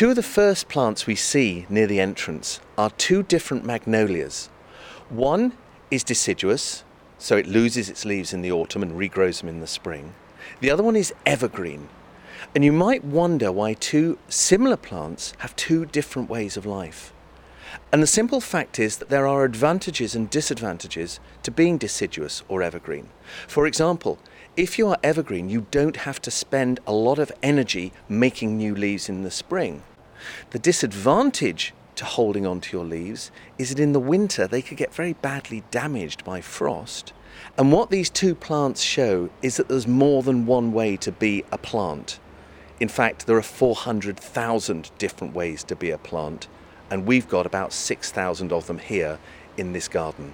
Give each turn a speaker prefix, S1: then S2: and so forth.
S1: Two of the first plants we see near the entrance are two different magnolias. One is deciduous, so it loses its leaves in the autumn and regrows them in the spring. The other one is evergreen. And you might wonder why two similar plants have two different ways of life. And the simple fact is that there are advantages and disadvantages to being deciduous or evergreen. For example, if you are evergreen, you don't have to spend a lot of energy making new leaves in the spring. The disadvantage to holding on to your leaves is that in the winter they could get very badly damaged by frost. And what these two plants show is that there's more than one way to be a plant. In fact, there are 400,000 different ways to be a plant, and we've got about 6,000 of them here in this garden.